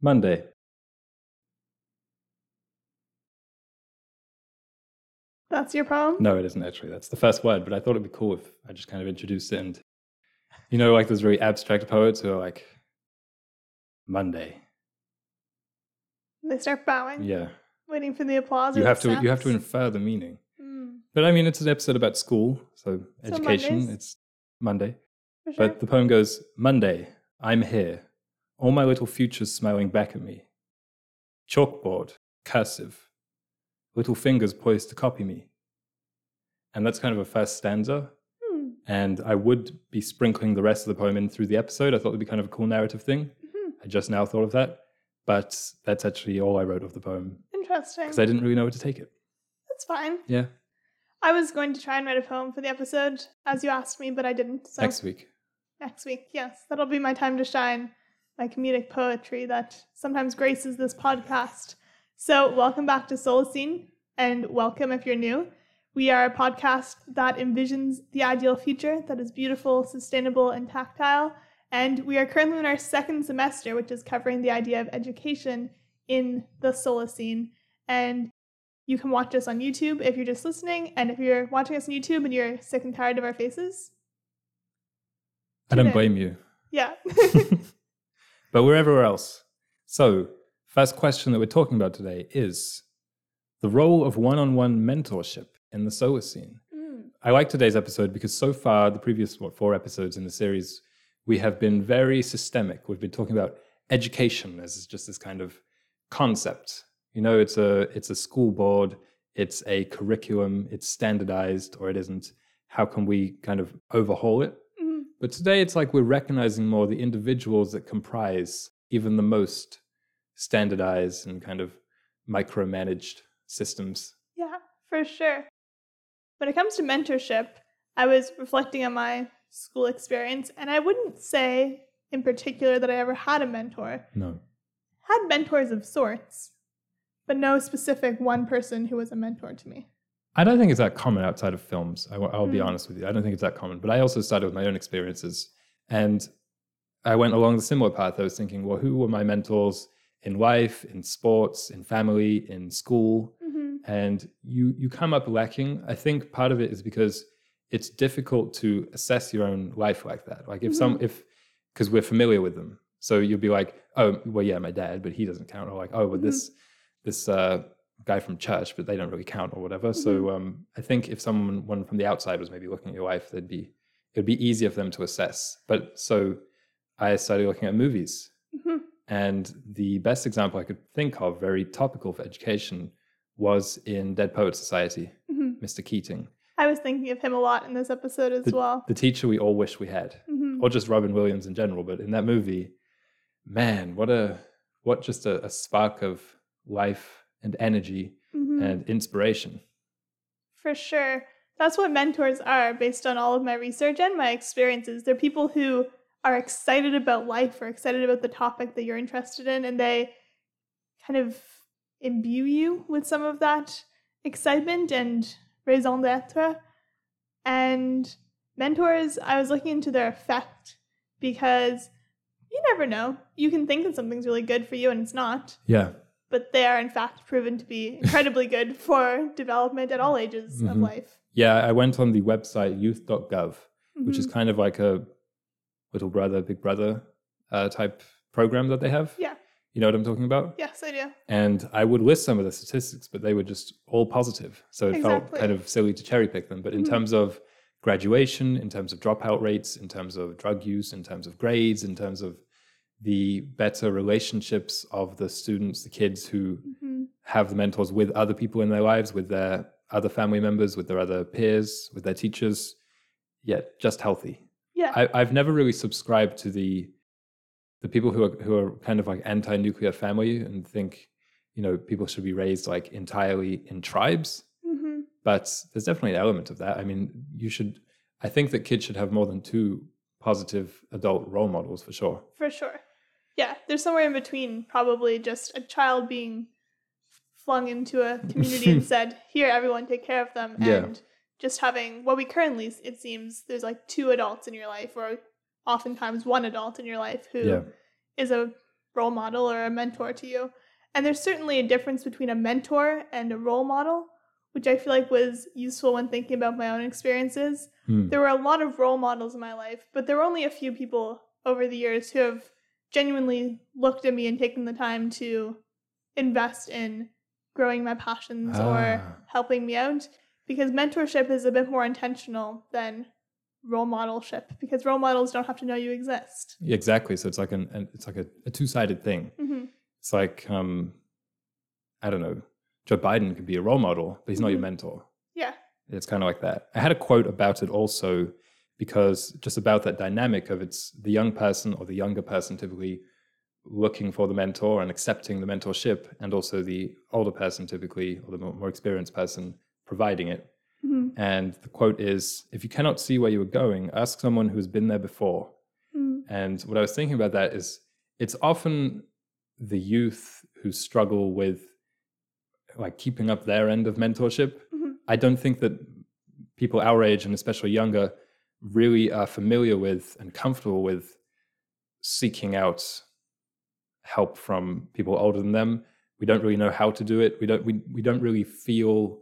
Monday. That's your poem? No, it isn't actually. That's the first word, but I thought it'd be cool if I just kind of introduced it. And you know, like those very abstract poets who are like, Monday. They start bowing, Yeah. waiting for the applause. or You have to you have to infer the meaning. Mm, But I mean, it's an episode about school, so So education. Mondays? it's Monday. sure. But the poem goes Monday, I'm here. All my little futures smiling back at me. Chalkboard, cursive. Little fingers poised to copy me. And that's kind of a first stanza. Hmm, And I would be sprinkling the rest of the poem in through the episode. I thought it'd be kind of a cool narrative thing. mhm. I just now thought of that. But that's actually all I wrote of the poem Interesting. because I didn't really know where to take it. That's fine. Yeah. I was going to try and write a poem for the episode, as you asked me, but I didn't. So Next week. next week, yes, that'll be my time to shine. My comedic poetry that sometimes graces this podcast. So, welcome back to Solacene, and welcome if you're new. We are a podcast that envisions the ideal future that is beautiful, sustainable, and tactile. And we are currently in our second semester, which is covering the idea of education in the Solacene. And you can watch us on YouTube if you're just listening. And if you're watching us on YouTube and you're sick and tired of our faces, I don't blame you. yeah. but we're everywhere else. So, first question that we're talking about today is the role of one on one mentorship in the Solacene. Mm. I like today's episode because so far, the previous what, four episodes in the series, we have been very systemic. We've been talking about education as just this kind of concept. You know, it's a it's a school board, it's a curriculum, it's standardized or it isn't. How can we kind of overhaul it? But today it's like we're recognizing more the individuals that comprise even the most standardized and kind of micromanaged systems. Yeah, for sure. When it comes to mentorship, I was reflecting on my school experience, and I wouldn't say in particular that I ever had a mentor. No. Had mentors of sorts, but no specific one person who was a mentor to me. I don't think it's that common outside of films. I, will be Mm. honest with you. I don't think it's that common. But I also started with my own experiences. And I went along the similar path. I was thinking, well, who were my mentors in life, in sports, in family, in school? hmm and you you come up lacking i think part of it is because it's difficult to assess your own life like that like if some if because we're familiar with them so you'll be like oh well yeah my dad but he doesn't count or like oh well Mhm. this this uh guy from church but they don't really count or whatever so um i think if someone one from the outside was maybe looking at your life they'd be it'd be easier for them to assess but so i started looking at movies hmm and the best example I could think of, very topical for education, was in Dead Poet Society, hmm Mr. Keating, I was thinking of him a lot in this episode as the, well. the teacher we all wish we had, hmm or just Robin Williams in general. But in that movie, man, what a what just a, a spark of life and energy hmm and inspiration. For sure. That's what mentors are based on all of my research and my experiences. They're people who are excited about life or excited about the topic that you're interested in, and they kind of imbue you with some of that excitement and raison d'etre. And mentors, I was looking into their effect because you never know. You can think that something's really good for you and it's not Yeah, but they are in fact proven to be incredibly good for development at all ages of Mhm. life. yeah. I went on the website youth.gov, which is Mhm. kind of like a little brother, big brother uh, type program that they have. Yeah. You know what I'm talking about? yes, I do. And I would list some of the statistics, but they were just all positive. So it felt kind of silly to cherry pick them. But in Mhm. terms of graduation, in terms of dropout rates, in terms of drug use, in terms of grades, in terms of the better relationships of the students, the kids who hmm have the mentors with other people in their lives, with their other family members, with their other peers, with their teachers, yeah, just healthy. Yeah. I, I've never really subscribed to the the people who are who are kind of like anti-nuclear family and think, you know, people should be raised like entirely in tribes. hmm But there's definitely an element of that. I mean, you should. I think that kids should have more than two positive adult role models for sure. For sure. Yeah, there's somewhere in between probably just a child being flung into a community and said, "Here, everyone, take care of them," Yeah. and just having what we currently it seems there's like two adults in your life, or oftentimes one adult in your life who is Yeah. a role model or a mentor to you. And there's certainly a difference between a mentor and a role model, which I feel like was useful when thinking about my own experiences. Hmm. There were a lot of role models in my life, but there were only a few people over the years who have genuinely looked at me and taken the time to invest in growing my passions or Ah. helping me out because mentorship is a bit more intentional than role modelship because role models don't have to know you exist. Yeah, exactly. So it's like an, an it's like a, a two sided thing. hmm It's like um, I don't know. Joe Biden could be a role model, but he's not your Mhm. mentor. Yeah. It's kind of like that. I had a quote about it also because just about that dynamic of it's the young person or the younger person typically looking for the mentor and accepting the mentorship, and also the older person typically or the more experienced person providing it. hmm And the quote is If you cannot see where you are going, ask someone who's been there before. hmm And what I was thinking about that is it's often the youth who struggle with like keeping up their end of mentorship. Mhm. I don't think that people our age and especially younger really are familiar with and comfortable with seeking out help from people older than them. We don't really know how to do it. We don't we, we don't really feel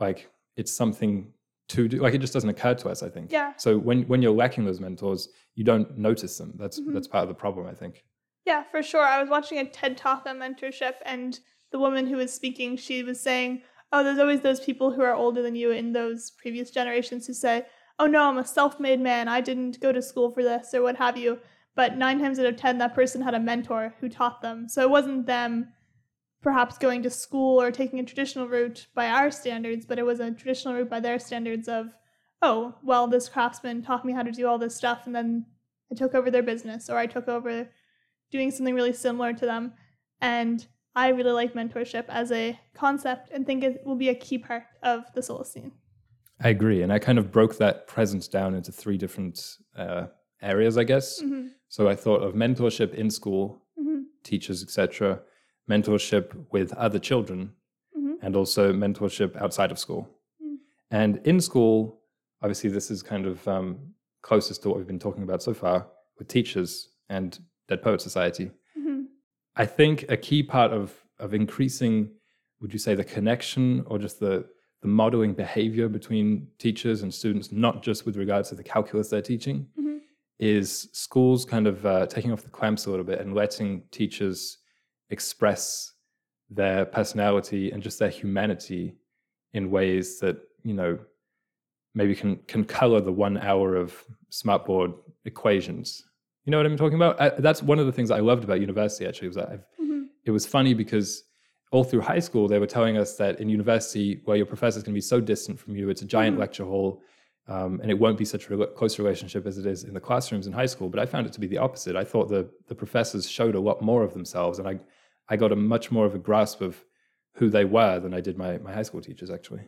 like it's something to do like it just doesn't occur to us, I think. Yeah. So when when you're lacking those mentors, you don't notice them. That's Mhm. that's part of the problem, I think. Yeah, for sure. I was watching a TED talk on mentorship, and the woman who was speaking, she was saying, "Oh, there's always those people who are older than you in those previous generations who say, "Oh no, I'm a self-made man. I didn't go to school for this or what have you." But nine times out of ten, that person had a mentor who taught them. So it wasn't them perhaps going to school or taking a traditional route by our standards, but it was a traditional route by their standards of, oh, well, this craftsman taught me how to do all this stuff, and then I took over their business, or I took over doing something really similar to them. And I really like mentorship as a concept and think it will be a key part of the Solacene. I agree, and I kind of broke that presence down into three different uh, areas, I guess. hmm So I thought of mentorship in school, hmm teachers, etc., mentorship with other children, hmm and also mentorship outside of school. Mm. And in school, obviously, this is kind of um, closest to what we've been talking about so far with teachers and Dead Poet Society. hmm I think a key part of of increasing, would you say, the connection or just the the modeling behavior between teachers and students, not just with regards to the calculus they're teaching, Mhm. is schools kind of uh, taking off the clamps a little bit and letting teachers express their personality and just their humanity in ways that you know maybe can can color the one hour of smartboard equations. You know what I'm talking about? I, that's one of the things I loved about university. Actually, was that I've, hmm it was funny because all through high school they were telling us that in university, where your professor's going to be so distant from you, it's a giant Mhm. lecture hall, um, and it won't be such a rela- close relationship as it is in the classrooms in high school. But I found it to be the opposite. I thought the the professors showed a lot more of themselves, and I I got a much more of a grasp of who they were than I did my my high school teachers. Actually,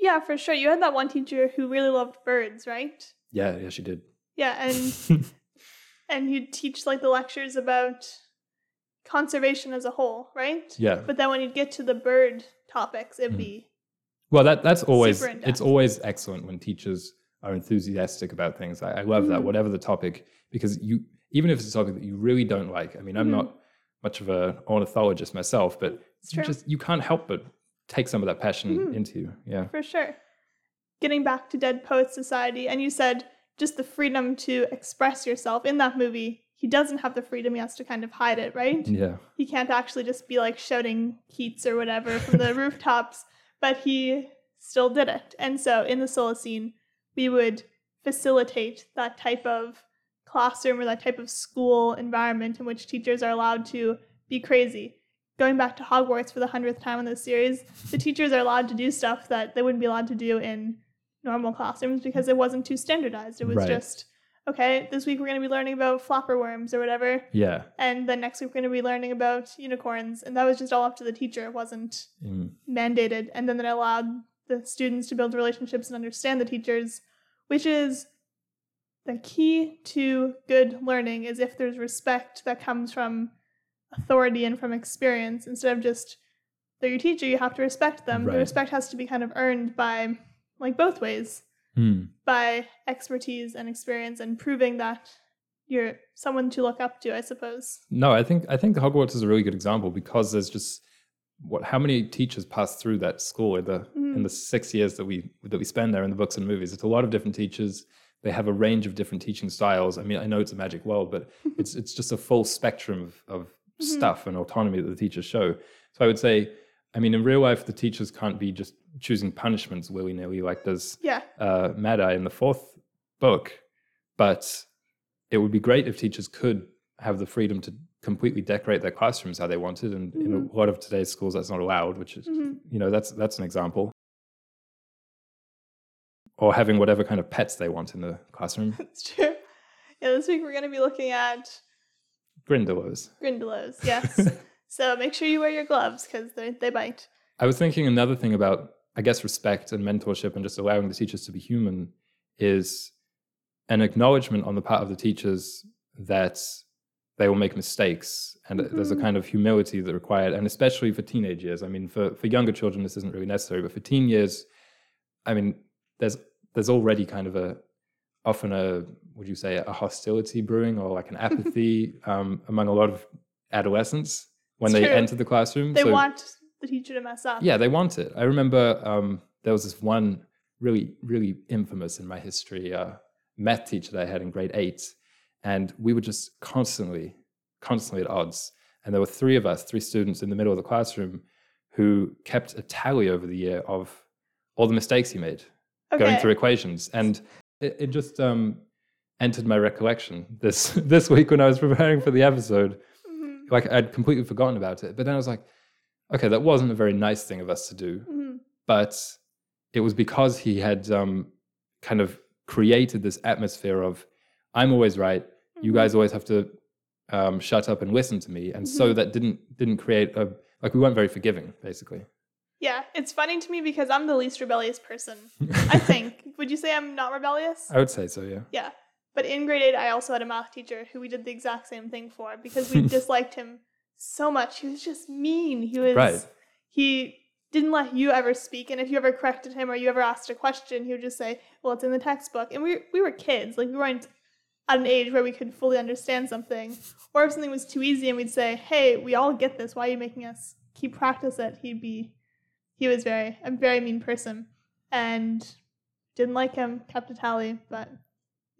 Yeah, for sure. You had that one teacher who really loved birds, right? yeah, yeah, she did. Yeah, and and you'd teach like the lectures about conservation as a whole, right? yeah. But then when you'd get to the bird topics, it'd Mm. be Well, that that's always it's always excellent when teachers are enthusiastic about things. I, I love that, Mhm. whatever the topic, because you even if it's a topic that you really don't like. I mean, I'm Mhm. not much of an ornithologist myself, but it's you just you can't help but take some of that passion Mhm. into you. Yeah, For sure. Getting back to Dead Poets Society, and you said just the freedom to express yourself in that movie. He doesn't have the freedom; he has to kind of hide it, right? yeah, He can't actually just be like shouting Keats or whatever from the rooftops, but he still did it. And so in the Solacene, we would facilitate that type of classroom or that type of school environment in which teachers are allowed to be crazy. Going back to Hogwarts for the hundredth time in this series, the teachers are allowed to do stuff that they wouldn't be allowed to do in normal classrooms because it wasn't too standardized. It was Right. just, okay, this week we're going to be learning about Flobberworms or whatever. Yeah, and then next week we're going to be learning about unicorns. And that was just all up to the teacher. It wasn't Mm. mandated. And then it allowed the students to build relationships and understand the teachers which is the key to good learning is if there's respect that comes from authority and from experience. Instead of just they're your teacher you have to respect them. Right. the respect has to be kind of earned by like both ways Mm. by expertise and experience and proving that you're someone to look up to, I suppose. No, I think I think Hogwarts is a really good example because there's just what how many teachers pass through that school in the Mm. in the six years that we that we spend there in the books and movies. It's a lot of different teachers. They have a range of different teaching styles. I mean, I know it's a magic world, but it's it's just a full spectrum of, of Mhm. stuff and autonomy that the teachers show. So I would say, I mean, in real life, the teachers can't be just choosing punishments willy nilly like does Yeah. uh, Mad Eye in the fourth book, but it would be great if teachers could have the freedom to completely decorate their classrooms how they wanted. And in a lot of today's schools, that's not allowed, which is, Mhm. you know, that's that's an example. Or having whatever kind of pets they want in the classroom. That's true. Yeah, this week we're going to be looking at Grindylows. Grindylows. Yes. so make sure you wear your gloves because they they bite. I was thinking another thing about, I guess, respect and mentorship and just allowing the teachers to be human is an acknowledgement on the part of the teachers that they will make mistakes. And there's a Mhm. kind of humility that required, and especially for teenage years. I mean, for, for younger children, this isn't really necessary, but for teen years, I mean, there's there's already kind of a often a would you say a hostility brewing or like an apathy um, among a lot of adolescents when It's they true. enter the classroom. They So- want the teacher to mess up. yeah, they want it. I remember um, there was this one really, really infamous in my history uh, math teacher that I had in grade eight, and we were just constantly, constantly at odds. And there were three of us, three students in the middle of the classroom, who kept a tally over the year of all the mistakes he made Okay. going through equations, and it, it just um, entered my recollection this this week when I was preparing for the episode. Like I'd completely forgotten about it. But then I was like, okay, that wasn't a very nice thing of us to do. Mhm. But it was because he had um, kind of created this atmosphere of, I'm always right. You Mhm. guys always have to um, shut up and listen to me. And so Mhm. that didn't didn't create a like we weren't very forgiving, basically. Yeah, it's funny to me because I'm the least rebellious person. I think. Would you say I'm not rebellious? I would say so. Yeah. Yeah. But in grade eight, I also had a math teacher who we did the exact same thing for because we disliked him so much. He was just mean. He was. Right. He didn't let you ever speak, and if you ever corrected him or you ever asked a question, he would just say, "Well, it's in the textbook." And we we were kids, like we weren't at an age where we could fully understand something. Or if something was too easy, and we'd say, "Hey, we all get this. Why are you making us keep practice it?" He'd be, he was very a very mean person, and didn't like him. Kept a tally, but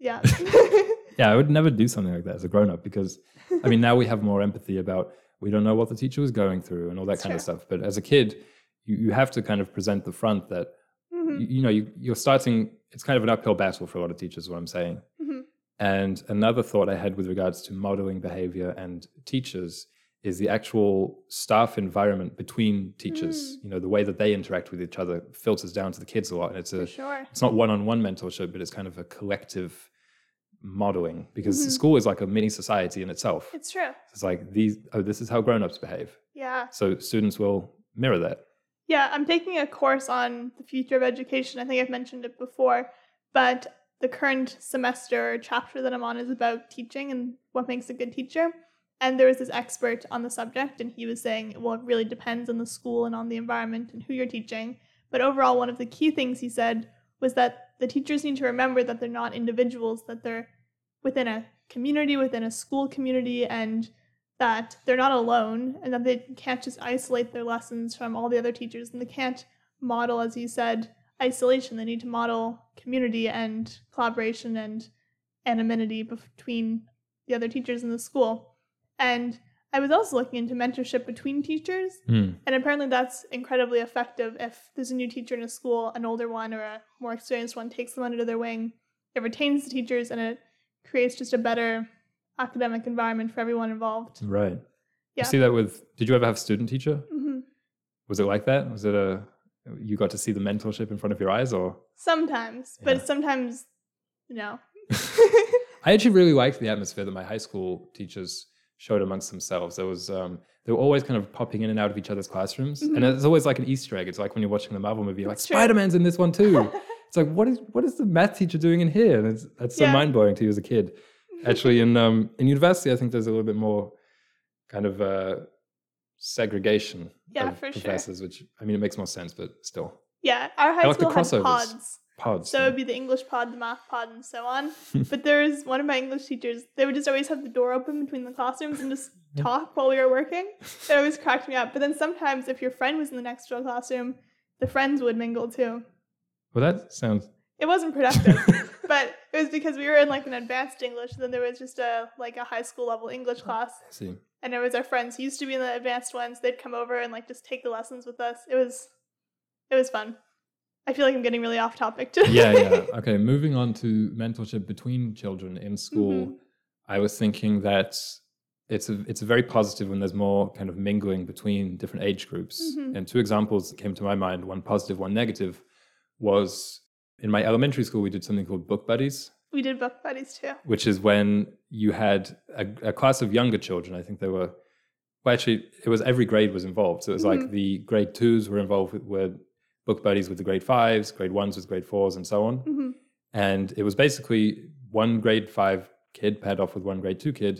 yeah. Yeah, I would never do something like that as a grown up because I mean now we have more empathy about we don't know what the teacher was going through and all that kind of stuff. But as a kid, you, you have to kind of present the front that Mhm, you, you know you, you're starting it's kind of an uphill battle for a lot of teachers what i'm saying mhm. and another thought i had with regards to modeling behavior and teachers is the actual staff environment between teachers you know the way that they interact with each other filters down to the kids a lot and it's a sure. it's not one-on-one mentorship but it's kind of a collective modeling because Mhm. school is like a mini society in itself It's true. it's like these oh this is how grown-ups behave Yeah. so students will mirror that Yeah, I'm taking a course on the future of education. I think I've mentioned it before, but the current semester chapter that I'm on is about teaching and what makes a good teacher. And there was this expert on the subject, and he was saying, well, it really depends on the school and on the environment and who you're teaching. But overall, one of the key things he said was that the teachers need to remember that they're not individuals, that they're within a community, within a school community, and that they're not alone and that they can't just isolate their lessons from all the other teachers and they can't model, as you said, isolation. They need to model community and collaboration and anonymity between the other teachers in the school. And I was also looking into mentorship between teachers, Hmm. and apparently that's incredibly effective if there's a new teacher in a school, an older one or a more experienced one takes them under their wing. It retains the teachers and it creates just a better academic environment for everyone involved. right Yeah. you see that with did you ever have student teacher hmm Was it like that? Was it a you got to see the mentorship in front of your eyes, or Sometimes, but Yeah. sometimes, no. I actually really liked the atmosphere that my high school teachers showed amongst themselves. There was um, they were always kind of popping in and out of each other's classrooms, and Mhm. it's always like an Easter egg. It's like when you're watching the Marvel movie, you're like. Spider Man's in this one too. it's like what is what is the math teacher doing in here? And it's, that's so Yeah. mind blowing to you as a kid. Actually, in um, in university, I think there's a little bit more kind of uh, segregation Yeah, of for sure. professors, which I mean, it makes more sense, but still. yeah, our high like school had pods. pods. So it would be the English pod, the math pod, and so on. but there was one of my English teachers, they would just always have the door open between the classrooms and just talk while we were working. It always cracked me up. But then sometimes if your friend was in the next door classroom, the friends would mingle too. Well, that sounds. It wasn't productive, but it was because we were in like an advanced English. Then there was just a like a high school level English class, I see. and it was our friends who used to be in the advanced ones. They'd come over and like just take the lessons with us. It was, it was fun. I feel like I'm getting really off topic today. yeah, yeah. Okay, moving on to mentorship between children in school. Mhm. I was thinking that it's a it's a very positive when there's more kind of mingling between different age groups. Mhm. And two examples that came to my mind, one positive, one negative, was in my elementary school we did something called book buddies, we did book buddies too. which is when you had a, a class of younger children. I think there were well actually it was every grade was involved. So it was like Mhm. the grade twos were involved with were book buddies with the grade fives, grade ones with grade fours, and so on hmm and it was basically one grade five kid paired off with one grade two kid.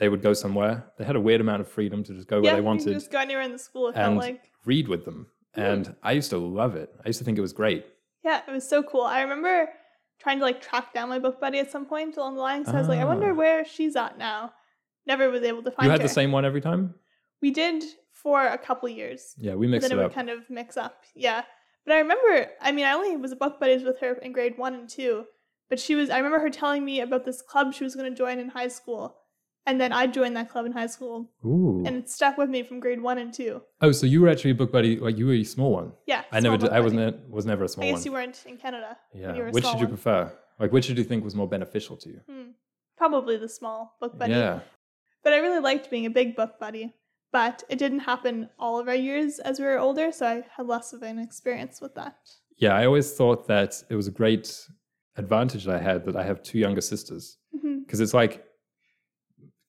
They would go somewhere. They had a weird amount of freedom to just go where Yeah, they you can wanted, just go anywhere in the school. And like. read with them. And I used to love it. I used to think it was great. Yeah, it was so cool. I remember trying to like track down my book buddy at some point along the line. So I was like, I wonder Ah. where she's at now. Never was able to find her. You had her. the same one every time. We did for a couple years. Yeah, we mixed then it it would kind of mix up. Yeah. But I remember, I mean, I only was a book buddies with her in grade one and two. But she was, I remember her telling me about this club she was going to join in high school. And then I joined that club in high school. Ooh. And it stuck with me from grade one and two. oh, so you were actually a book buddy. Like you were a small one. Yeah. I never did. I was buddy. ne- was never a small I guess one. you weren't in Canada. yeah. Which did you one. prefer? Like which did you think was more beneficial to you? Hmm. Probably the small book buddy. Yeah. But I really liked being a big book buddy. But it didn't happen all of our years as we were older, so I had less of an experience with that. Yeah. I always thought that it was a great advantage that I had that I have two younger sisters. hmm because it's like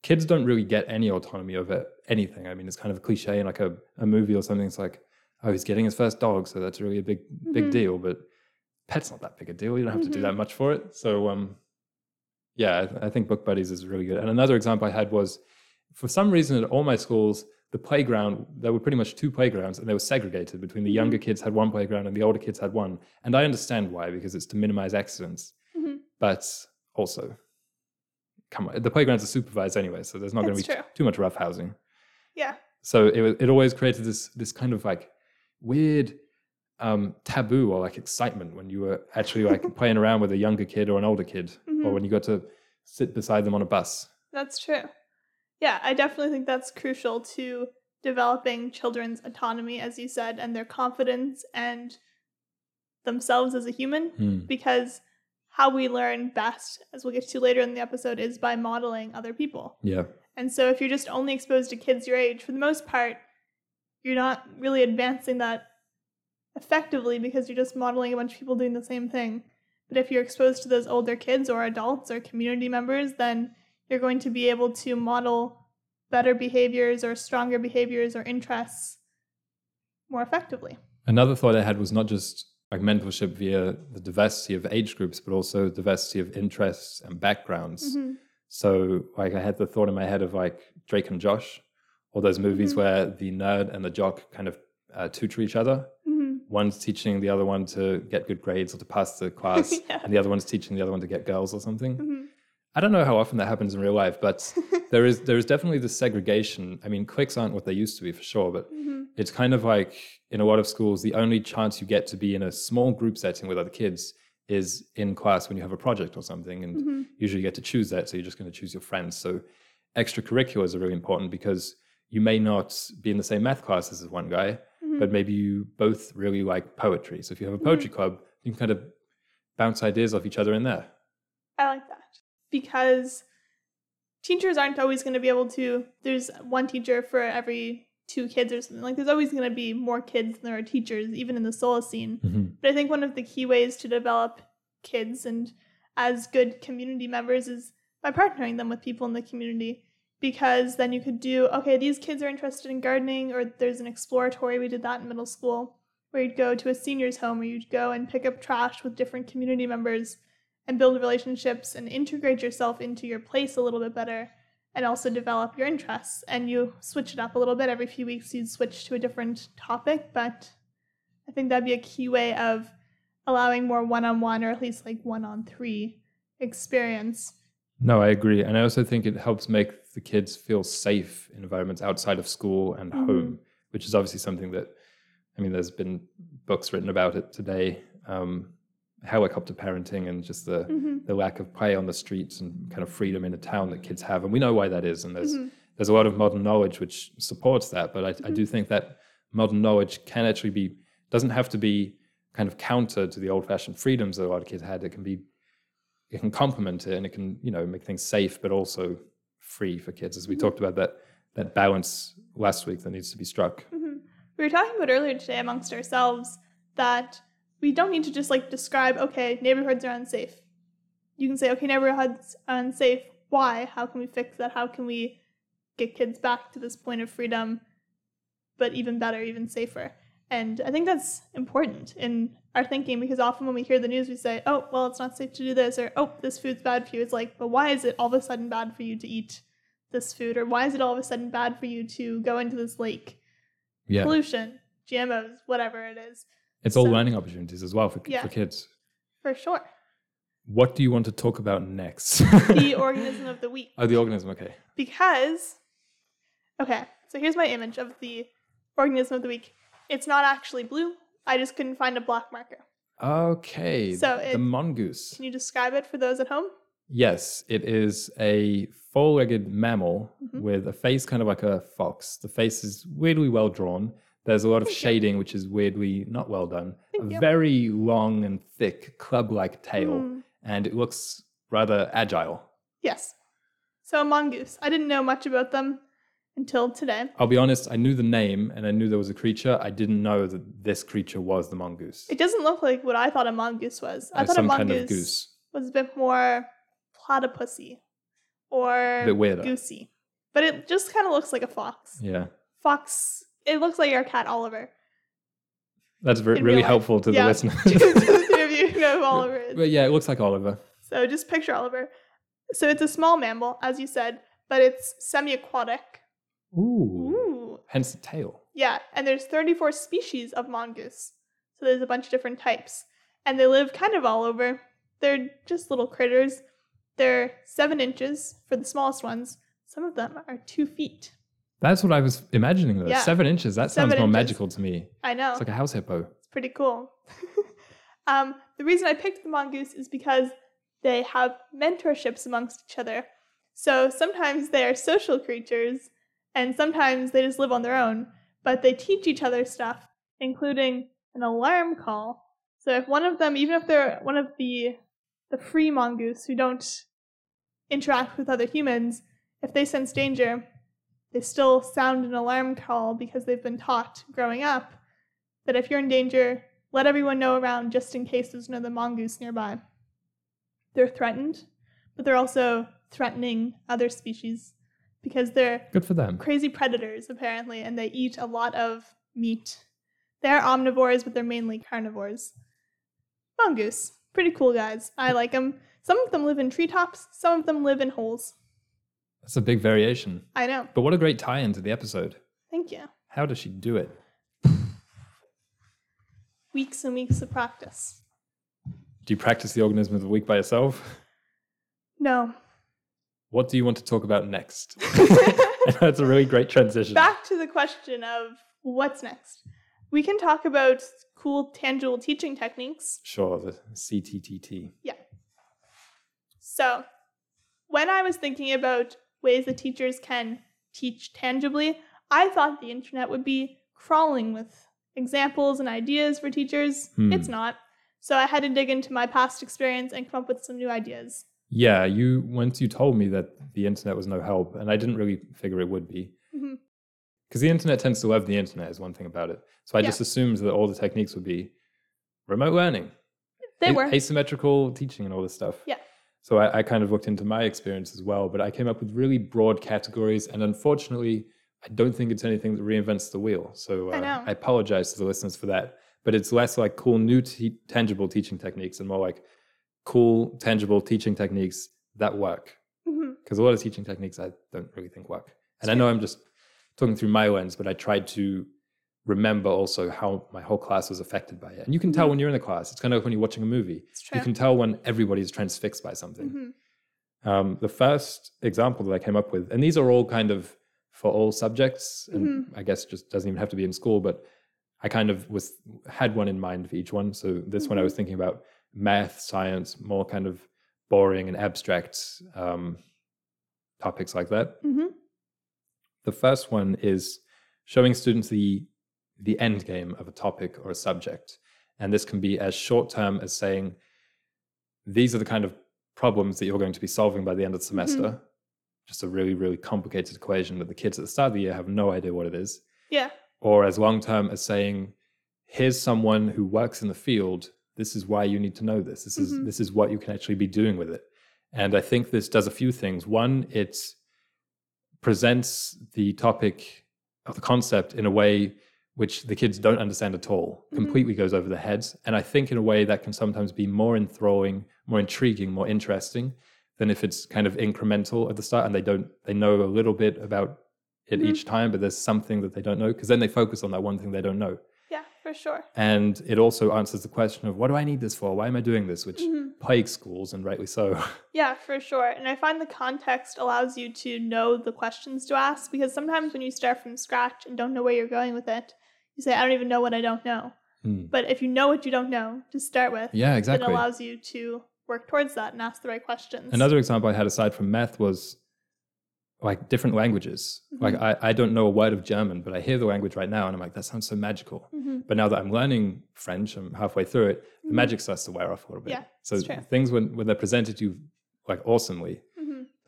kids don't really get any autonomy over anything. I mean, it's kind of a cliche in like a, a movie or something. It's like, oh, he's getting his first dog, so that's really a big big Mhm. deal. But pet's not that big a deal. You don't have to do that Mhm. much for it. So um, yeah, I, I think Book Buddies is really good. And another example I had was for some reason at all my schools. The playground, there were pretty much two playgrounds and they were segregated between the Mhm. younger kids had one playground and the older kids had one. And I understand why, because it's to minimize accidents. Mhm. But also, come on, the playgrounds are supervised anyway, so there's not going to be true. too much rough housing. Yeah. So it it always created this this kind of like weird um, taboo or like excitement when you were actually like playing around with a younger kid or an older kid, Mhm. or when you got to sit beside them on a bus. That's true. Yeah, I definitely think that's crucial to developing children's autonomy, as you said, and their confidence and themselves as a human. Hmm. Because how we learn best, as we'll get to later in the episode, is by modeling other people. Yeah, And so if you're just only exposed to kids your age, for the most part, you're not really advancing that effectively because you're just modeling a bunch of people doing the same thing. But if you're exposed to those older kids or adults or community members, then you're going to be able to model better behaviors or stronger behaviors or interests more effectively. Another thought I had was not just like mentorship via the diversity of age groups, but also diversity of interests and backgrounds. Mhm. So, like, I had the thought in my head of like Drake and Josh, all those movies Mhm. where the nerd and the jock kind of uh, tutor each other. Mhm. One's teaching the other one to get good grades or to pass the class, Yeah. and the other one's teaching the other one to get girls or something. I don't know how often that happens in real life, but there is there is definitely this segregation. I mean, cliques aren't what they used to be for sure, but Mhm. it's kind of like in a lot of schools, the only chance you get to be in a small group setting with other kids is in class when you have a project or something, and Mhm. usually you get to choose that. So you're just going to choose your friends. So extracurriculars are really important because you may not be in the same math classes as one guy, Mhm. but maybe you both really like poetry. So if you have a poetry club, you can kind of bounce ideas off each other in there. I like that because teachers aren't always going to be able to. There's one teacher for every two kids or something. Like there's always going to be more kids than there are teachers, even in the Solacene. Mm-hmm. But I think one of the key ways to develop kids and as good community members is by partnering them with people in the community. Because then you could do, okay, these kids are interested in gardening, or there's an exploratory. We did that in middle school, where you'd go to a senior's home, where you'd go and pick up trash with different community members and build relationships and integrate yourself into your place a little bit better and also develop your interests. And you switch it up a little bit. Every few weeks, you'd switch to a different topic, but I think that'd be a key way of allowing more one on one or at least like one on three experience. No, I agree. And I also think it helps make the kids feel safe in environments outside of school and Mhm. home, which is obviously something that, I mean, there's been books written about it today. Um, helicopter parenting and just the, Mhm. the lack of play on the streets and kind of freedom in a town that kids have. And we know why that is. And there's, Mhm. there's a lot of modern knowledge which supports that. But I, I Mm-hmm. do think that modern knowledge can actually be, doesn't have to be kind of counter to the old fashioned freedoms that a lot of kids had. It can be, it can complement it and it can, you know, make things safe, but also free for kids. As we Mhm. talked about that, that balance last week that needs to be struck. Mhm. We were talking about earlier today amongst ourselves that we don't need to just like describe, okay, neighborhoods are unsafe. You can say, okay, neighborhoods are unsafe. Why? How can we fix that? How can we get kids back to this point of freedom, but even better, even safer? And I think that's important in our thinking because often when we hear the news, we say, oh, well, it's not safe to do this, or oh, this food's bad for you. It's like, but why is it all of a sudden bad for you to eat this food? Or why is it all of a sudden bad for you to go into this lake? Yeah. pollution, GMOs, whatever it is, It's all So- learning opportunities as well for, Yeah. for kids. for sure. What do you want to talk about next? The organism of the week. oh, the organism. Okay. Because, okay, so here's my image of the organism of the week. It's not actually blue. I just couldn't find a black marker. Okay. So the mongoose. Can you describe it for those at home? Yes, it is a four-legged mammal Mhm. with a face kind of like a fox. The face is weirdly well drawn. There's a lot of shading, which is weirdly not well done. Thank a you. very long and thick club-like tail, Mm, and it looks rather agile. yes. So a mongoose. I didn't know much about them until today. I'll be honest, I knew the name and I knew there was a creature. I didn't know that this creature was the mongoose. It doesn't look like what I thought a mongoose was. I Uh, thought a mongoose kind of goose. was a bit more platypusy or bit weirder. goosey. But it just kind of looks like a fox. Yeah. Fox. It looks like our cat Oliver. That's very, really helpful to Yeah. the listener. to the three of you know Oliver is. but yeah, it looks like Oliver. So just picture Oliver. So it's a small mammal, as you said, but it's semi-aquatic. Ooh. Ooh. Hence the tail. Yeah, and there's 34 species of mongoose. So there's a bunch of different types. And they live kind of all over. They're just little critters. They're seven inches for the smallest ones. Some of them are two feet. That's what I was imagining though. Yeah. Seven inches. That sounds more inches. magical to me. I know. It's like a house hippo. It's pretty cool. um, the reason I picked the mongoose is because they have mentorships amongst each other. So sometimes they are social creatures, and sometimes they just live on their own, but they teach each other stuff, including an alarm call. So if one of them, even if they're one of the the free mongoose who don't interact with other humans, if they sense danger, they still sound an alarm call because they've been taught growing up that if you're in danger, let everyone know around just in case there's another mongoose nearby. They're threatened, but they're also threatening other species because they're Good for them. crazy predators, apparently, and they eat a lot of meat. They're omnivores, but they're mainly carnivores. Mongoose. Pretty cool guys. I like them. Some of them live in treetops, some of them live in holes. That's a big variation. I know. But what a great tie-in to the episode. Thank you. How does she do it? Weeks and weeks of practice. Do you practice the organism of the week by yourself? No. What do you want to talk about next? That's a really great transition. back to the question of what's next. We can talk about cool, tangible teaching techniques. Sure, the CTTT. Yeah. So, when I was thinking about ways that teachers can teach tangibly, I thought the internet would be crawling with examples and ideas for teachers. Hmm. It's not. So, I had to dig into my past experience and come up with some new ideas. Yeah, you once you told me that the internet was no help, and I didn't really figure it would be. Mhm. Because the internet tends to love the internet is one thing about it. So I Yeah. just assumed that all the techniques would be remote learning, They a- were. asymmetrical teaching, and all this stuff. Yeah. So I, I kind of looked into my experience as well, but I came up with really broad categories, and unfortunately, I don't think it's anything that reinvents the wheel. So uh, I. I apologize to the listeners for that. But it's less like cool, new, te- tangible teaching techniques, and more like cool, tangible teaching techniques that work. Because a lot of teaching techniques I don't really think work. And I know I'm just talking through my lens, but I tried to remember also how my whole class was affected by it. And you can tell Mhm. when you're in the class. It's kind of like when you're watching a movie. It's true. You can tell when everybody's transfixed by something. Mhm. Um, the first example that I came up with, and these are all kind of for all subjects, and I guess just doesn't even have to be in school, but I kind of was had one in mind for each one. So this one I was thinking about math, science, more kind of boring and abstract um, topics like that. Mhm. The first one is showing students the the end game of a topic or a subject, and this can be as short term as saying, "These are the kind of problems that you're going to be solving by the end of the semester." Just a really, really complicated equation that the kids at the start of the year have no idea what it is Yeah. or as long term as saying, here's someone who works in the field. This is why you need to know this. This is Mhm. this is what you can actually be doing with it. And I think this does a few things. One, it presents the topic of the concept in a way which the kids don't understand at all, Mhm. completely goes over their heads. And I think in a way that can sometimes be more enthralling, more intriguing, more interesting than if it's kind of incremental at the start and they don't they know a little bit about it Mhm. each time, but there's something that they don't know because then they focus on that one thing they don't know. For sure. And it also answers the question of what do I need this for? Why am I doing this? Which Mhm. plagues schools, and rightly so. Yeah, for sure. And I find the context allows you to know the questions to ask because sometimes when you start from scratch and don't know where you're going with it, you say, I don't even know what I don't know. Hmm. But if you know what you don't know to start with, Yeah, exactly. it allows you to work towards that and ask the right questions. Another example I had aside from math was like different languages. Like Mhm. I, I don't know a word of German, but I hear the language right now and I'm like, that sounds so magical. Mhm. But now that I'm learning French, I'm halfway through it, the Mhm. magic starts to wear off a little bit. Yeah, so things when, when they're presented to you like awesomely,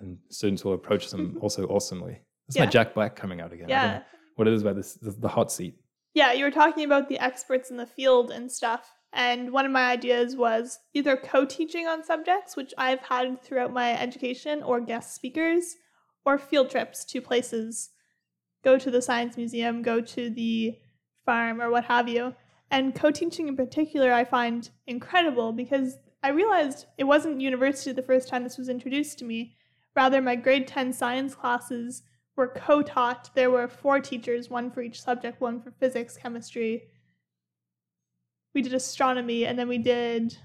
and students will approach them also awesomely. That's Yeah. my Jack Black coming out again. Yeah. what it is about this the, the hot seat. Yeah, you were talking about the experts in the field and stuff. And one of my ideas was either co teaching on subjects, which I've had throughout my education, or guest speakers, or field trips to places. Go to the science museum, go to the farm, or what have you. And co teaching in particular, I find incredible because I realized it wasn't university the first time this was introduced to me. Rather, my grade 10 science classes were co taught. There were four teachers, one for each subject, one for physics, chemistry. We did astronomy, and then we did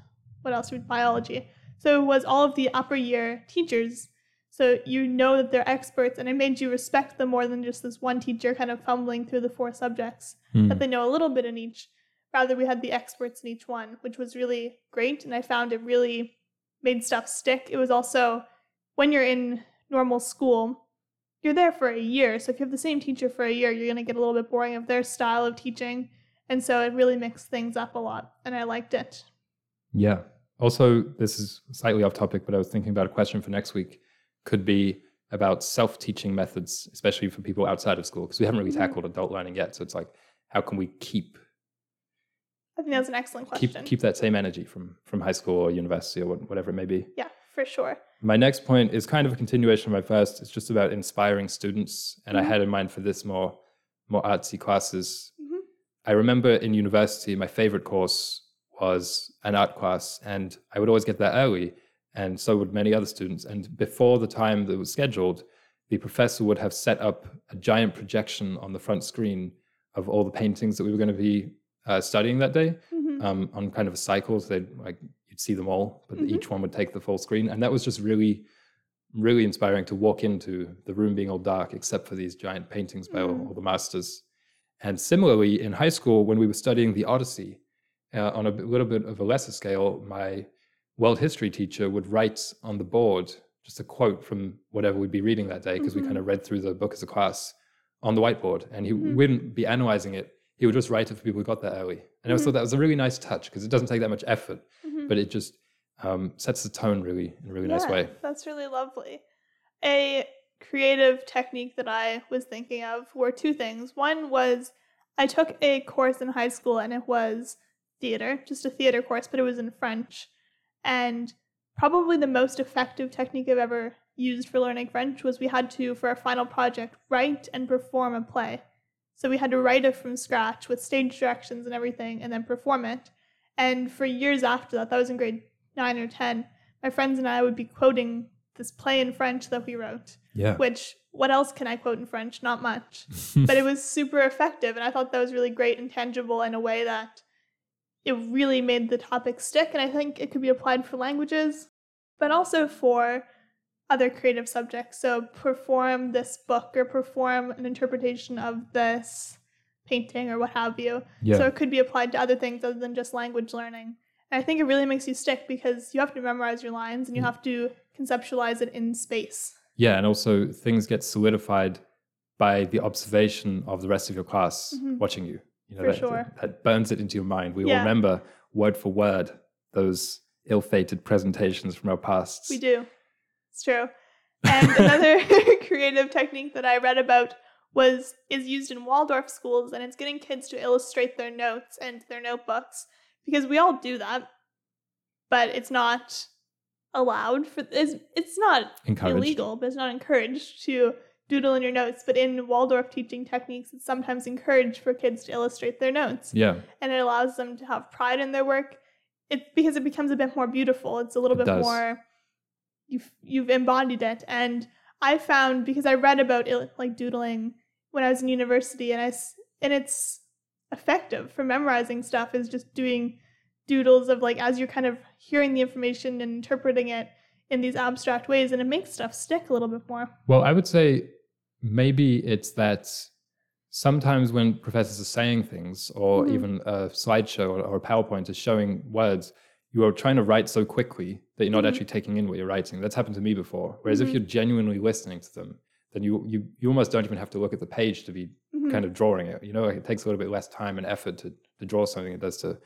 what else? We did biology. So it was all of the upper year teachers. So you know that they're experts, and it made you respect them more than just this one teacher kind of fumbling through the four subjects Hmm. that they know a little bit in each. Rather, we had the experts in each one, which was really great. And I found it really made stuff stick. It was also when you're in normal school, you're there for a year. So if you have the same teacher for a year, you're going to get a little bit boring of their style of teaching. And so it really mixed things up a lot. And I liked it. Yeah. Also, this is slightly off topic, but I was thinking about a question for next week. Could be about self teaching methods, especially for people outside of school, because we haven't really Mhm. tackled adult learning yet. So it's like, how can we keep I think that's an excellent question. keep keep that same energy from from high school or university or whatever it may be? Yeah, for sure. My next point is kind of a continuation of my first. It's just about inspiring students, and I Mhm. had in mind for this more more artsy classes. Mhm. I remember in university, my favorite course was an art class, and I would always get there early, and so would many other students. And before the time that was scheduled, the professor would have set up a giant projection on the front screen of all the paintings that we were going to be uh, studying that day Mhm. um, on kind of a cycle. So they'd like you'd see them all, but Mhm. each one would take the full screen, and that was just really, really inspiring to walk into the room being all dark, except for these giant paintings by all, Mhm. all the masters. And similarly, in high school, when we were studying the Odyssey, uh, on a little bit of a lesser scale, my world history teacher would write on the board just a quote from whatever we'd be reading that day, because we Mhm. kind of read through the book as a class on the whiteboard, and he Mhm. wouldn't be analyzing it he would just write it for people who got there early. And I always Mhm. thought that was a really nice touch because it doesn't take that much effort, Mhm. but it just um, sets the tone really in a really nice way. That's really lovely. A creative technique that I was thinking of were two things. One was I took a course in high school and it was theater, just a theater course, but it was in French. And probably the most effective technique I've ever used for learning French was we had to, for our final project, write and perform a play. So we had to write it from scratch with stage directions and everything and then perform it. And for years after that, that was in grade nine or 10, my friends and I would be quoting this play in French that we wrote, Yeah. which what else can I quote in French? Not much. but it was super effective. And I thought that was really great and tangible in a way that it really made the topic stick. And I think it could be applied for languages, but also for other creative subjects. So perform this book or perform an interpretation of this painting or what have you. Yeah. So it could be applied to other things other than just language learning. And I think it really makes you stick because you have to memorize your lines and you Mm. have to conceptualize it in space. Yeah, and also things get solidified by the observation of the rest of your class Mhm. watching you. You know, For that, sure. that burns it into your mind. We will Yeah. remember word for word those ill-fated presentations from our pasts. We do. It's true. And another creative technique that I read about was is used in Waldorf schools and it's getting kids to illustrate their notes and their notebooks because we all do that. But it's not allowed for it's, it's not Encouraged. illegal, but it's not encouraged to doodle in your notes. But in Waldorf teaching techniques, it's sometimes encouraged for kids to illustrate their notes Yeah, and it allows them to have pride in their work. It's because it becomes a bit more beautiful. It's a little It bit does. more you've you've embodied it. And I found because I read about il- like doodling when I was in university, and I and it's effective for memorizing stuff. Is just doing doodles of like as you're kind of hearing the information and interpreting it in these abstract ways, and it makes stuff stick a little bit more. Well, I would say maybe it's that sometimes when professors are saying things, or Mhm. even a slideshow or, or a PowerPoint is showing words, you are trying to write so quickly that you're not Mhm. actually taking in what you're writing. That's happened to me before. Whereas Mhm. if you're genuinely listening to them, then you, you you almost don't even have to look at the page to be Mhm. kind of drawing it. You know, like it takes a little bit less time and effort to to draw something it does to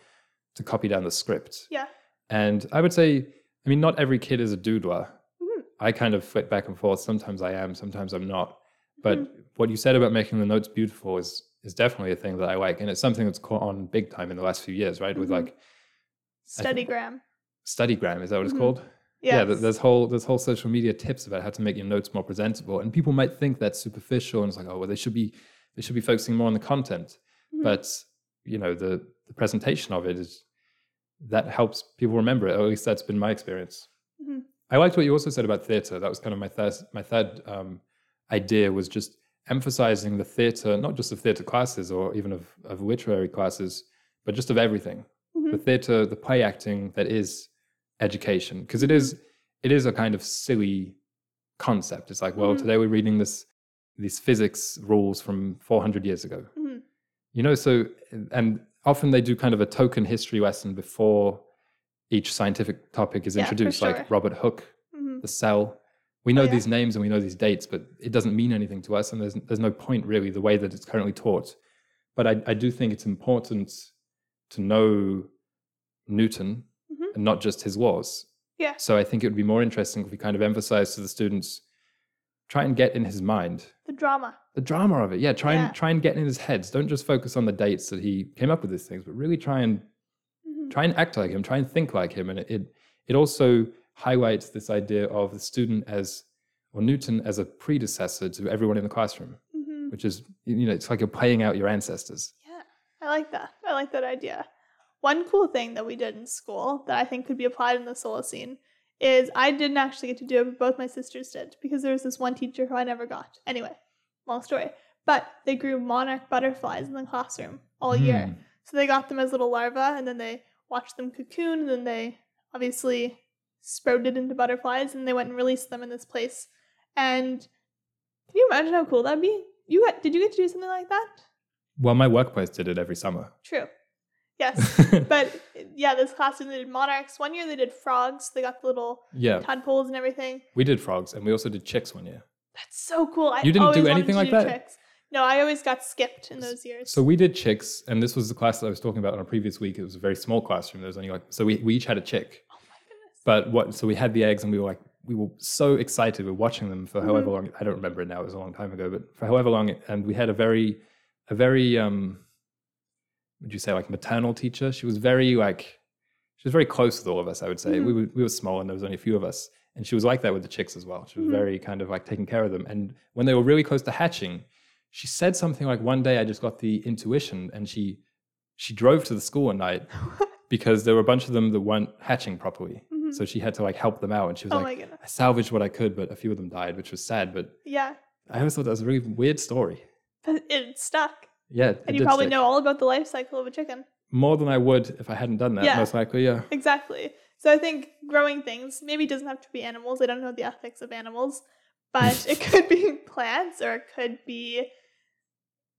to copy down the script. Yeah. And I would say, I mean, not every kid is a doodler. Mhm. I kind of flip back and forth. Sometimes I am, sometimes I'm not. But Mhm. what you said about making the notes beautiful is is definitely a thing that I like, and it's something that's caught on big time in the last few years, right? With Mhm. like Studygram. StudyGram, is that what it's Mhm. called? Yes. Yeah, th- there's whole there's whole social media tips about how to make your notes more presentable, and people might think that's superficial, and it's like, oh, well, they should be they should be focusing more on the content, Mhm. but you know, the the presentation of it is that helps people remember it. Or at least that's been my experience. Mhm. I liked what you also said about theatre. That was kind of my third my third um, idea was just emphasizing the theatre, not just of theatre classes or even of of literary classes, but just of everything Mhm. the theater, the play acting that is education, because it is it is a kind of silly concept. It's like, well, Mhm. today we're reading this these physics rules from 400 years ago. Mhm. You know, so and often they do kind of a token history lesson before each scientific topic is Yeah, introduced, sure. like Robert Hooke, Mhm. the cell. We know Oh, yeah. these names and we know these dates, but it doesn't mean anything to us, and there's there's no point really the way that it's currently taught. But I, I do think it's important to know Newton Mhm. and not just his laws. Yeah. So I think it would be more interesting if we kind of emphasize to the students, try and get in his mind The drama. The drama of it. Yeah, try Yeah. and try and get in his heads. Don't just focus on the dates that he came up with these things, but really try and Mhm. try and act like him, try and think like him. And it it, it also highlights this idea of the student as or Newton as a predecessor to everyone in the classroom, Mhm. which is you know it's like you're playing out your ancestors. Yeah, I like that. I like that idea. One cool thing that we did in school that I think could be applied in the Solacene is I didn't actually get to do it, but both my sisters did because there was this one teacher who I never got. Anyway, long story. But they grew monarch butterflies in the classroom all year. Hmm. So they got them as little larvae and then they watched them cocoon and then they obviously sprouted into butterflies and they went and released them in this place. And can you imagine how cool that'd be? You got did you get to do something like that? Well, my workplace did it every summer. True. Yes. but yeah, this class they did monarchs. One year they did frogs. They got the little yeah, tadpoles and everything. we did frogs, and we also did chicks one year. That's so cool. I You didn't do anything like do that? Chicks. No, I always got skipped in those years. So we did chicks, and this was the class that I was talking about on a previous week. It was a very small classroom. There was only like so we, we each had a chick. oh my goodness. But what? So we had the eggs, and we were like, we were so excited. We were watching them for however Mhm. long. I don't remember it now. It was a long time ago, but for however long, and we had a very, a very, um, would you say like maternal teacher? She was very like, she was very close with all of us. I would say Mhm. we were we were small, and there was only a few of us, and she was like that with the chicks as well. She was Mhm. very kind of like taking care of them. And when they were really close to hatching, she said something like, "One day I just got the intuition," and she she drove to the school one night because there were a bunch of them that weren't hatching properly. Mhm. So she had to like help them out. And she was oh like. I salvaged what I could, but a few of them died, which was sad. But Yeah. I always thought that was a really weird story. But it stuck. Yeah, it And you probably stick. know all about the life cycle of a chicken. more than I would if I hadn't done that. Yeah. Most likely, yeah. Exactly. So I think growing things maybe doesn't have to be animals. I don't know the ethics of animals, but it could be plants or it could be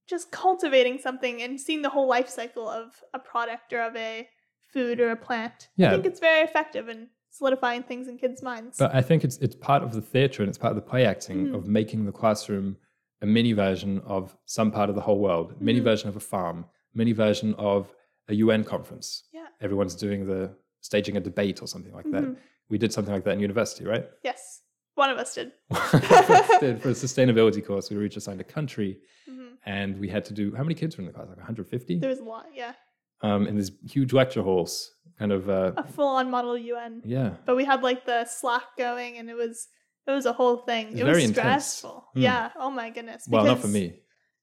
just cultivating something and seeing the whole life cycle of a product or of a food or a plant. Yeah. I think it's very effective in solidifying things in kids' minds. But I think it's it's part of the theatre and it's part of the play acting Mhm. of making the classroom a mini version of some part of the whole world, a mini Mhm. version of a farm, mini version of a UN conference. Yeah. Everyone's doing the staging a debate or something like Mhm. that. We did something like that in university, right? yes, one of us did. did for a sustainability course. We were each assigned a country, hmm and we had to do how many kids were in the class? Like 150 There was a lot, yeah. um, in these huge lecture halls. Kind of, uh, A full-on model UN. yeah. But we had like the Slack going, and it was it was a whole thing. It's It was stressful. Hmm. Yeah. Oh my goodness. Well, not for me.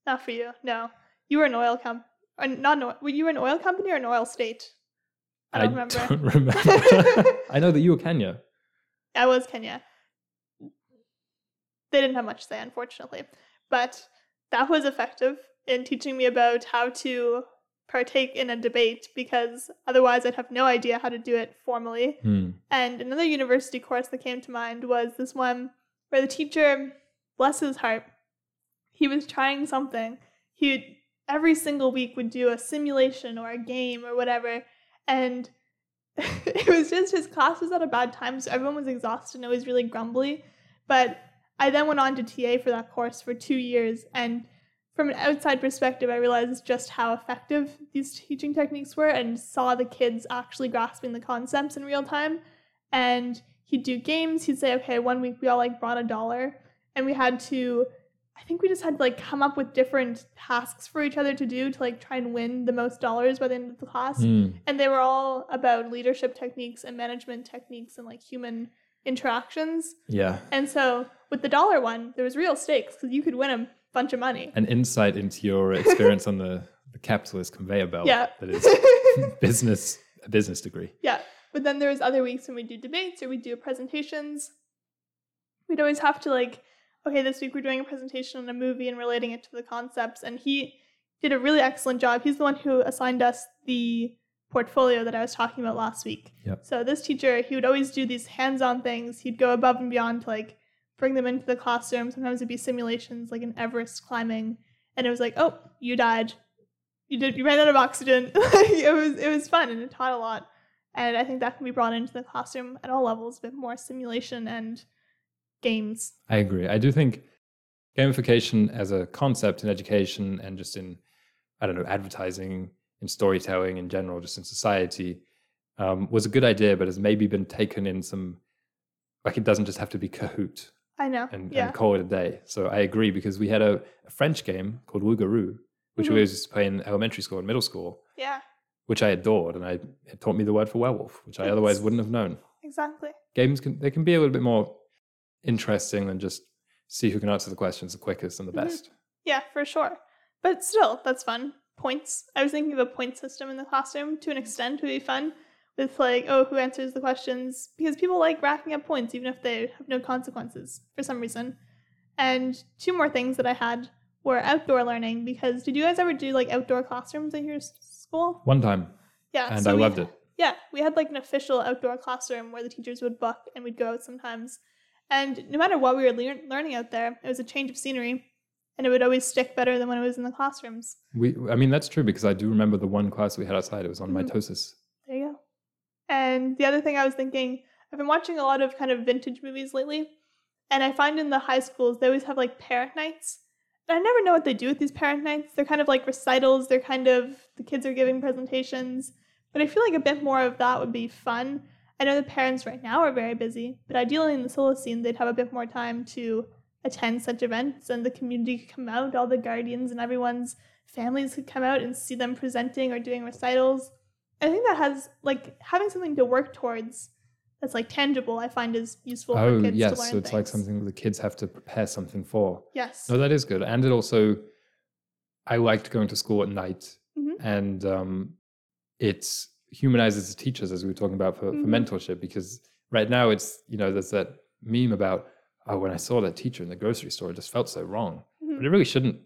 Not for you. No, you were an oil company. Or not an oil. Were you an oil company or an oil state? I don't remember. don't remember. I know that you were Kenya. I was Kenya. They didn't have much to say, unfortunately, but that was effective in teaching me about how to partake in a debate because otherwise I'd have no idea how to do it formally. Hmm. And another university course that came to mind was this one where the teacher, bless his heart, he was trying something. He would, every single week would do a simulation or a game or whatever, and it was just his class was at a bad time, so everyone was exhausted and it was really grumbly. But I then went on to TA for that course for two years, and from an outside perspective, I realized just how effective these teaching techniques were and saw the kids actually grasping the concepts in real time. And he'd do games. He'd say, okay, one week we all like brought a dollar, and we had to, I think we just had to like come up with different tasks for each other to do to like try and win the most dollars by the end of the class. Hmm. And they were all about leadership techniques and management techniques and like human interactions. Yeah. And so with the dollar one, there was real stakes because you could win a bunch of money. An insight into your experience on the, the capitalist conveyor belt. Yeah. That is business, a business degree. Yeah. But then there was other weeks when we do debates or we do presentations. We'd always have to like, okay, this week we're doing a presentation on a movie and relating it to the concepts. And he did a really excellent job. He's the one who assigned us the portfolio that I was talking about last week. Yep. So this teacher, he would always do these hands-on things. He'd go above and beyond to like bring them into the classroom. Sometimes it'd be simulations like an Everest climbing. And it was like, oh, you died. You did you ran out of oxygen. it was it was fun and it taught a lot. And I think that can be brought into the classroom at all levels, a bit more simulation and games. I agree. I do think gamification as a concept in education and just in, I don't know, advertising, in storytelling in general, just in society, um, was a good idea, but has maybe been taken in some, like it doesn't just have to be Kahoot I know. and, yeah. and call it a day. So I agree because we had a, a French game called Woogaroo, which Mhm. we used to play in elementary school and middle school, yeah, which I adored, and I it taught me the word for werewolf, which I otherwise wouldn't have known. exactly. Games can they can be a little bit more interesting than just see who can answer the questions the quickest and the Mhm. best. Yeah, for sure. But still, that's fun. Points. I was thinking of a point system in the classroom to an extent would be fun with like, oh, who answers the questions? Because people like racking up points even if they have no consequences for some reason. And two more things that I had were outdoor learning because did you guys ever do like outdoor classrooms at your school? One time, Yeah. and so I loved it. Yeah, we had like an official outdoor classroom where the teachers would book and we'd go out sometimes. And no matter what we were lear- learning out there, it was a change of scenery and it would always stick better than when it was in the classrooms. We, I mean, that's true because I do remember the one class we had outside. It was on Mhm. mitosis. There you go. And the other thing I was thinking, I've been watching a lot of kind of vintage movies lately, and I find in the high schools they always have like parent nights. And I never know what they do with these parent nights. They're kind of like recitals, they're kind of the kids are giving presentations. But I feel like a bit more of that would be fun. I know the parents right now are very busy, but ideally in the Solacene they'd have a bit more time to attend such events and the community could come out, all the guardians and everyone's families could come out and see them presenting or doing recitals. I think that has like having something to work towards that's like tangible. I find is useful oh for kids to yes, so it's like something the kids have to prepare something for. Yes. No, that is good, and it also, I liked going to school at night, Mhm. and um, it humanizes the teachers as we were talking about for, Mhm. for mentorship because right now it's you know there's that meme about oh, when I saw that teacher in the grocery store, it just felt so wrong. Mhm. But it really shouldn't.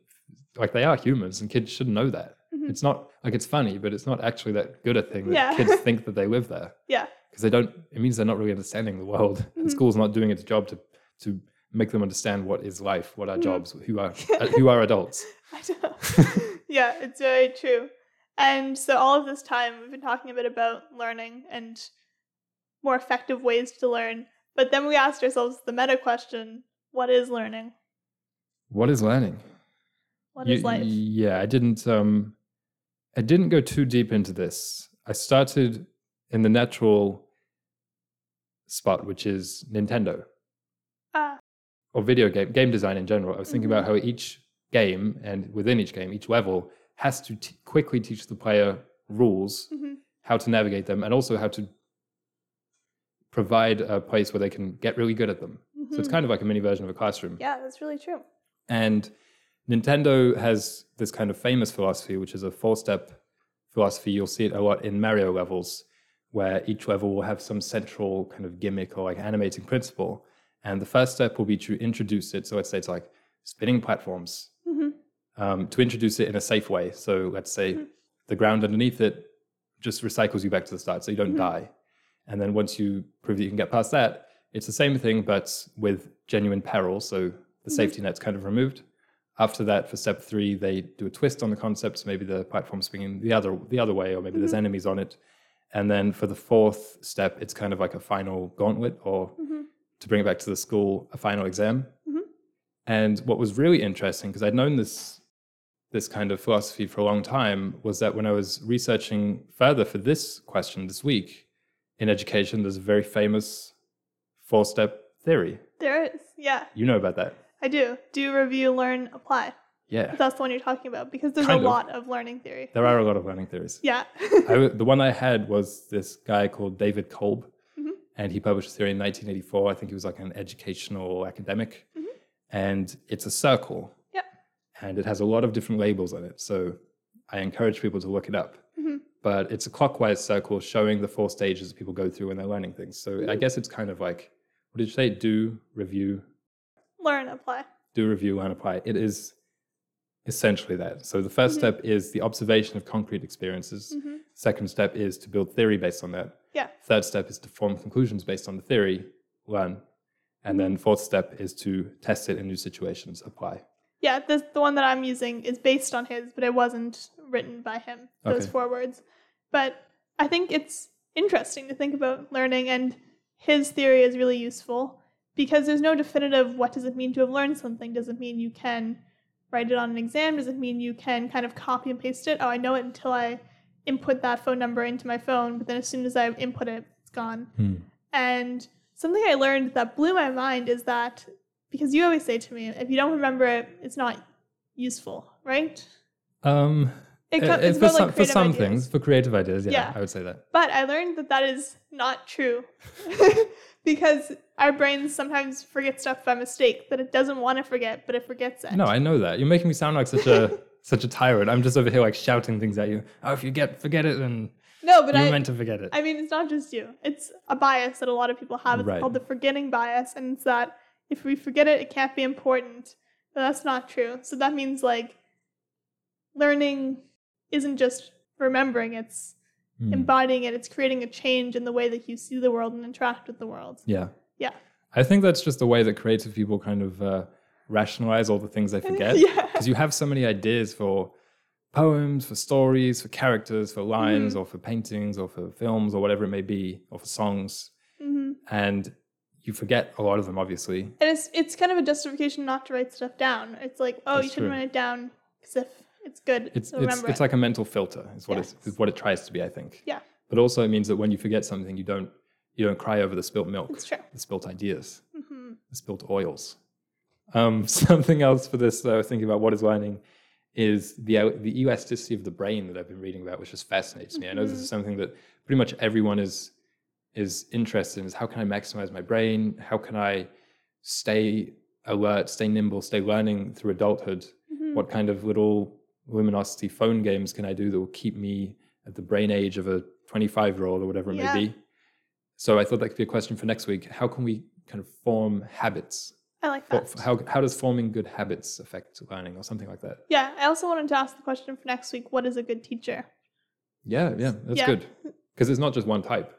Like they are humans, and kids should know that. Mhm. It's not like it's funny, but it's not actually that good a thing that Yeah. kids think that they live there Yeah. because they don't. It means they're not really understanding the world, Mhm. and school's not doing its job to to make them understand what is life, what are Mhm. jobs, who are who are adults. Yeah, it's very true. And so all of this time we've been talking a bit about learning and more effective ways to learn. But then we asked ourselves the meta question, what is learning? What is learning? What is You- life? Yeah, I didn't. Um, I didn't go too deep into this. I started in the natural spot, which is Nintendo Ah, or video game game design in general. I was thinking about Mhm. how each game and within each game, each level has to t- quickly teach the player rules, mhm, how to navigate them, and also how to provide a place where they can get really good at them. So it's mhm. kind of like a mini version of a classroom. Yeah, that's really true. And Nintendo has this kind of famous philosophy, which is a four step philosophy. You'll see it a lot in Mario levels, where each level will have some central kind of gimmick or like animating principle. And the first step will be to introduce it. So let's say it's like spinning platforms, Mhm. Um, to introduce it in a safe way. So let's say Mhm. the ground underneath it just recycles you back to the start so you don't Mhm. die. And then once you prove that you can get past that, it's the same thing, but with genuine peril. So the Mhm. safety net's kind of removed. After that, for step three, they do a twist on the concept. So maybe the platform's swinging the other the other way, or maybe there's Mhm. enemies on it. And then for the fourth step, it's kind of like a final gauntlet, or Mhm. to bring it back to the school, a final exam. Mhm. And what was really interesting, because I'd known this this kind of philosophy for a long time, was that when I was researching further for this question this week in education, there's a very famous four step theory. There is. Yeah, You know about that. I do. Do, review, learn, apply. Yeah. That's the one you're talking about because there's Kind a of. lot of learning theory. There are a lot of learning theories. Yeah. I the one I had was this guy called David Kolb, Mhm. and he published a theory in 1984. I think he was like an educational academic, Mhm. and it's a circle. And it has a lot of different labels on it. So I encourage people to look it up. Mhm. But it's a clockwise circle showing the four stages people go through when they're learning things. So I Mhm. guess it's kind of like, what did you say? Do, review, learn, apply. do, review, learn, apply. It is essentially that. So the 1st Mhm. step is the observation of concrete experiences. hmm Second step is to build theory based on that. Yeah. Third step is to form conclusions based on the theory, learn. And then fourth step is to test it in new situations, apply. Yeah, this, the one that I'm using is based on his, but it wasn't written by him, those Okay. four words. But I think it's interesting to think about learning, and his theory is really useful because there's no definitive what does it mean to have learned something? Does it mean you can write it on an exam? Does it mean you can kind of copy and paste it? Oh, I know it until I input that phone number into my phone, but then as soon as I input it, it's gone. Hmm. And something I learned that blew my mind is that because you always say to me, if you don't remember it, it's not useful, right? Um, It co- it's for some, like for some ideas. things, for creative ideas, yeah, Yeah. I would say that. But I learned that that is not true because our brains sometimes forget stuff by mistake that it doesn't want to forget, but it forgets it. No, I know that. You're making me sound like such a such a tyrant. I'm just over here like shouting things at you. Oh, if you get forget it, then no, but you were I, meant to forget it. I mean, it's not just you. It's a bias that a lot of people have. It's Right. called the forgetting bias, and it's that if we forget it, it can't be important. But that's not true. So that means like learning isn't just remembering; it's Hmm. embodying it. It's creating a change in the way that you see the world and interact with the world. Yeah. Yeah. I think that's just the way that creative people kind of uh, rationalize all the things they forget. yeah. Because you have so many ideas for poems, for stories, for characters, for lines, Mm-hmm. or for paintings, or for films, or whatever it may be, or for songs. hmm And you forget a lot of them, obviously. And it's it's kind of a justification not to write stuff down. It's like, oh, That's you shouldn't true. write it down because if it's good, It's, so it's, remember it's it. like a mental filter, is what, Yes. it's, is what it tries to be, I think. Yeah. But also, it means that when you forget something, you don't, you don't cry over the spilt milk, it's true. the spilt ideas. hmm the spilt oils. Um, something else for this that I was thinking about what is learning is the el- the elasticity of the brain that I've been reading about, which just fascinates me. I know this is something that pretty much everyone is is interested in. Is how can I maximize my brain? How can I stay alert, stay nimble, stay learning through adulthood? hmm What kind of little Lumosity phone games can I do that will keep me at the brain age of a 25 year old or whatever it Yeah. may be? So I thought that could be a question for next week. How can we kind of form habits I like For- that. how how does forming good habits affect learning or something like that? Yeah, I also wanted to ask the question for next week what is a good teacher? Yeah, yeah, that's Yeah. good. Because it's not just one type.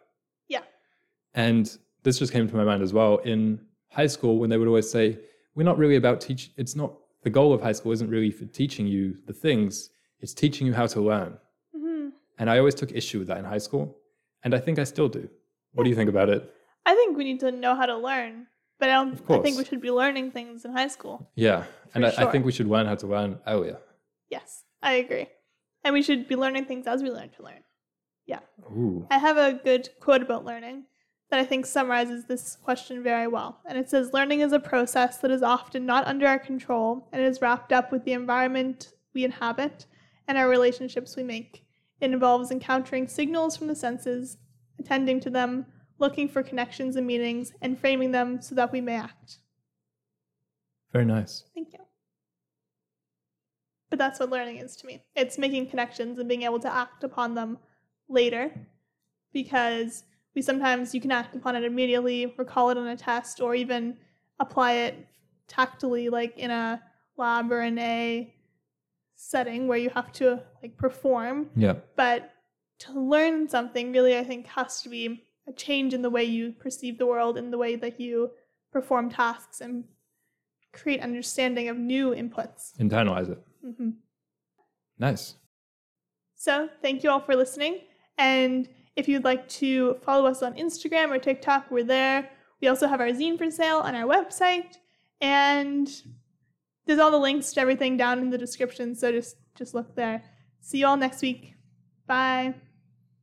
Yeah. And this just came to my mind as well. In high school, when they would always say, we're not really about teach it's not the goal of high school isn't really for teaching you the things, it's teaching you how to learn. hmm And I always took issue with that in high school. And I think I still do. What do you think about it? I think we need to know how to learn, but I don't I think we should be learning things in high school. Yeah. And I, I think we should learn how to learn earlier. Yes, I agree. And we should be learning things as we learn to learn. Ooh. I have a good quote about learning that I think summarizes this question very well. And it says Learning is a process that is often not under our control and is wrapped up with the environment we inhabit and our relationships we make. It involves encountering signals from the senses, attending to them, looking for connections and meanings, and framing them so that we may act. Very nice. Thank you. But that's what learning is to me. It's making connections and being able to act upon them later because we sometimes you can act upon it immediately, recall it on a test, or even apply it tactily, like in a lab or in a setting where you have to like perform. Yeah. But to learn something really I think has to be a change in the way you perceive the world and the way that you perform tasks and create understanding of new inputs. Internalize it. hmm Nice. So, thank you all for listening. And if you'd like to follow us on Instagram or TikTok, we're there. We also have our zine for sale on our website. And there's all the links to everything down in the description. So just just look there. See you all next week. Bye.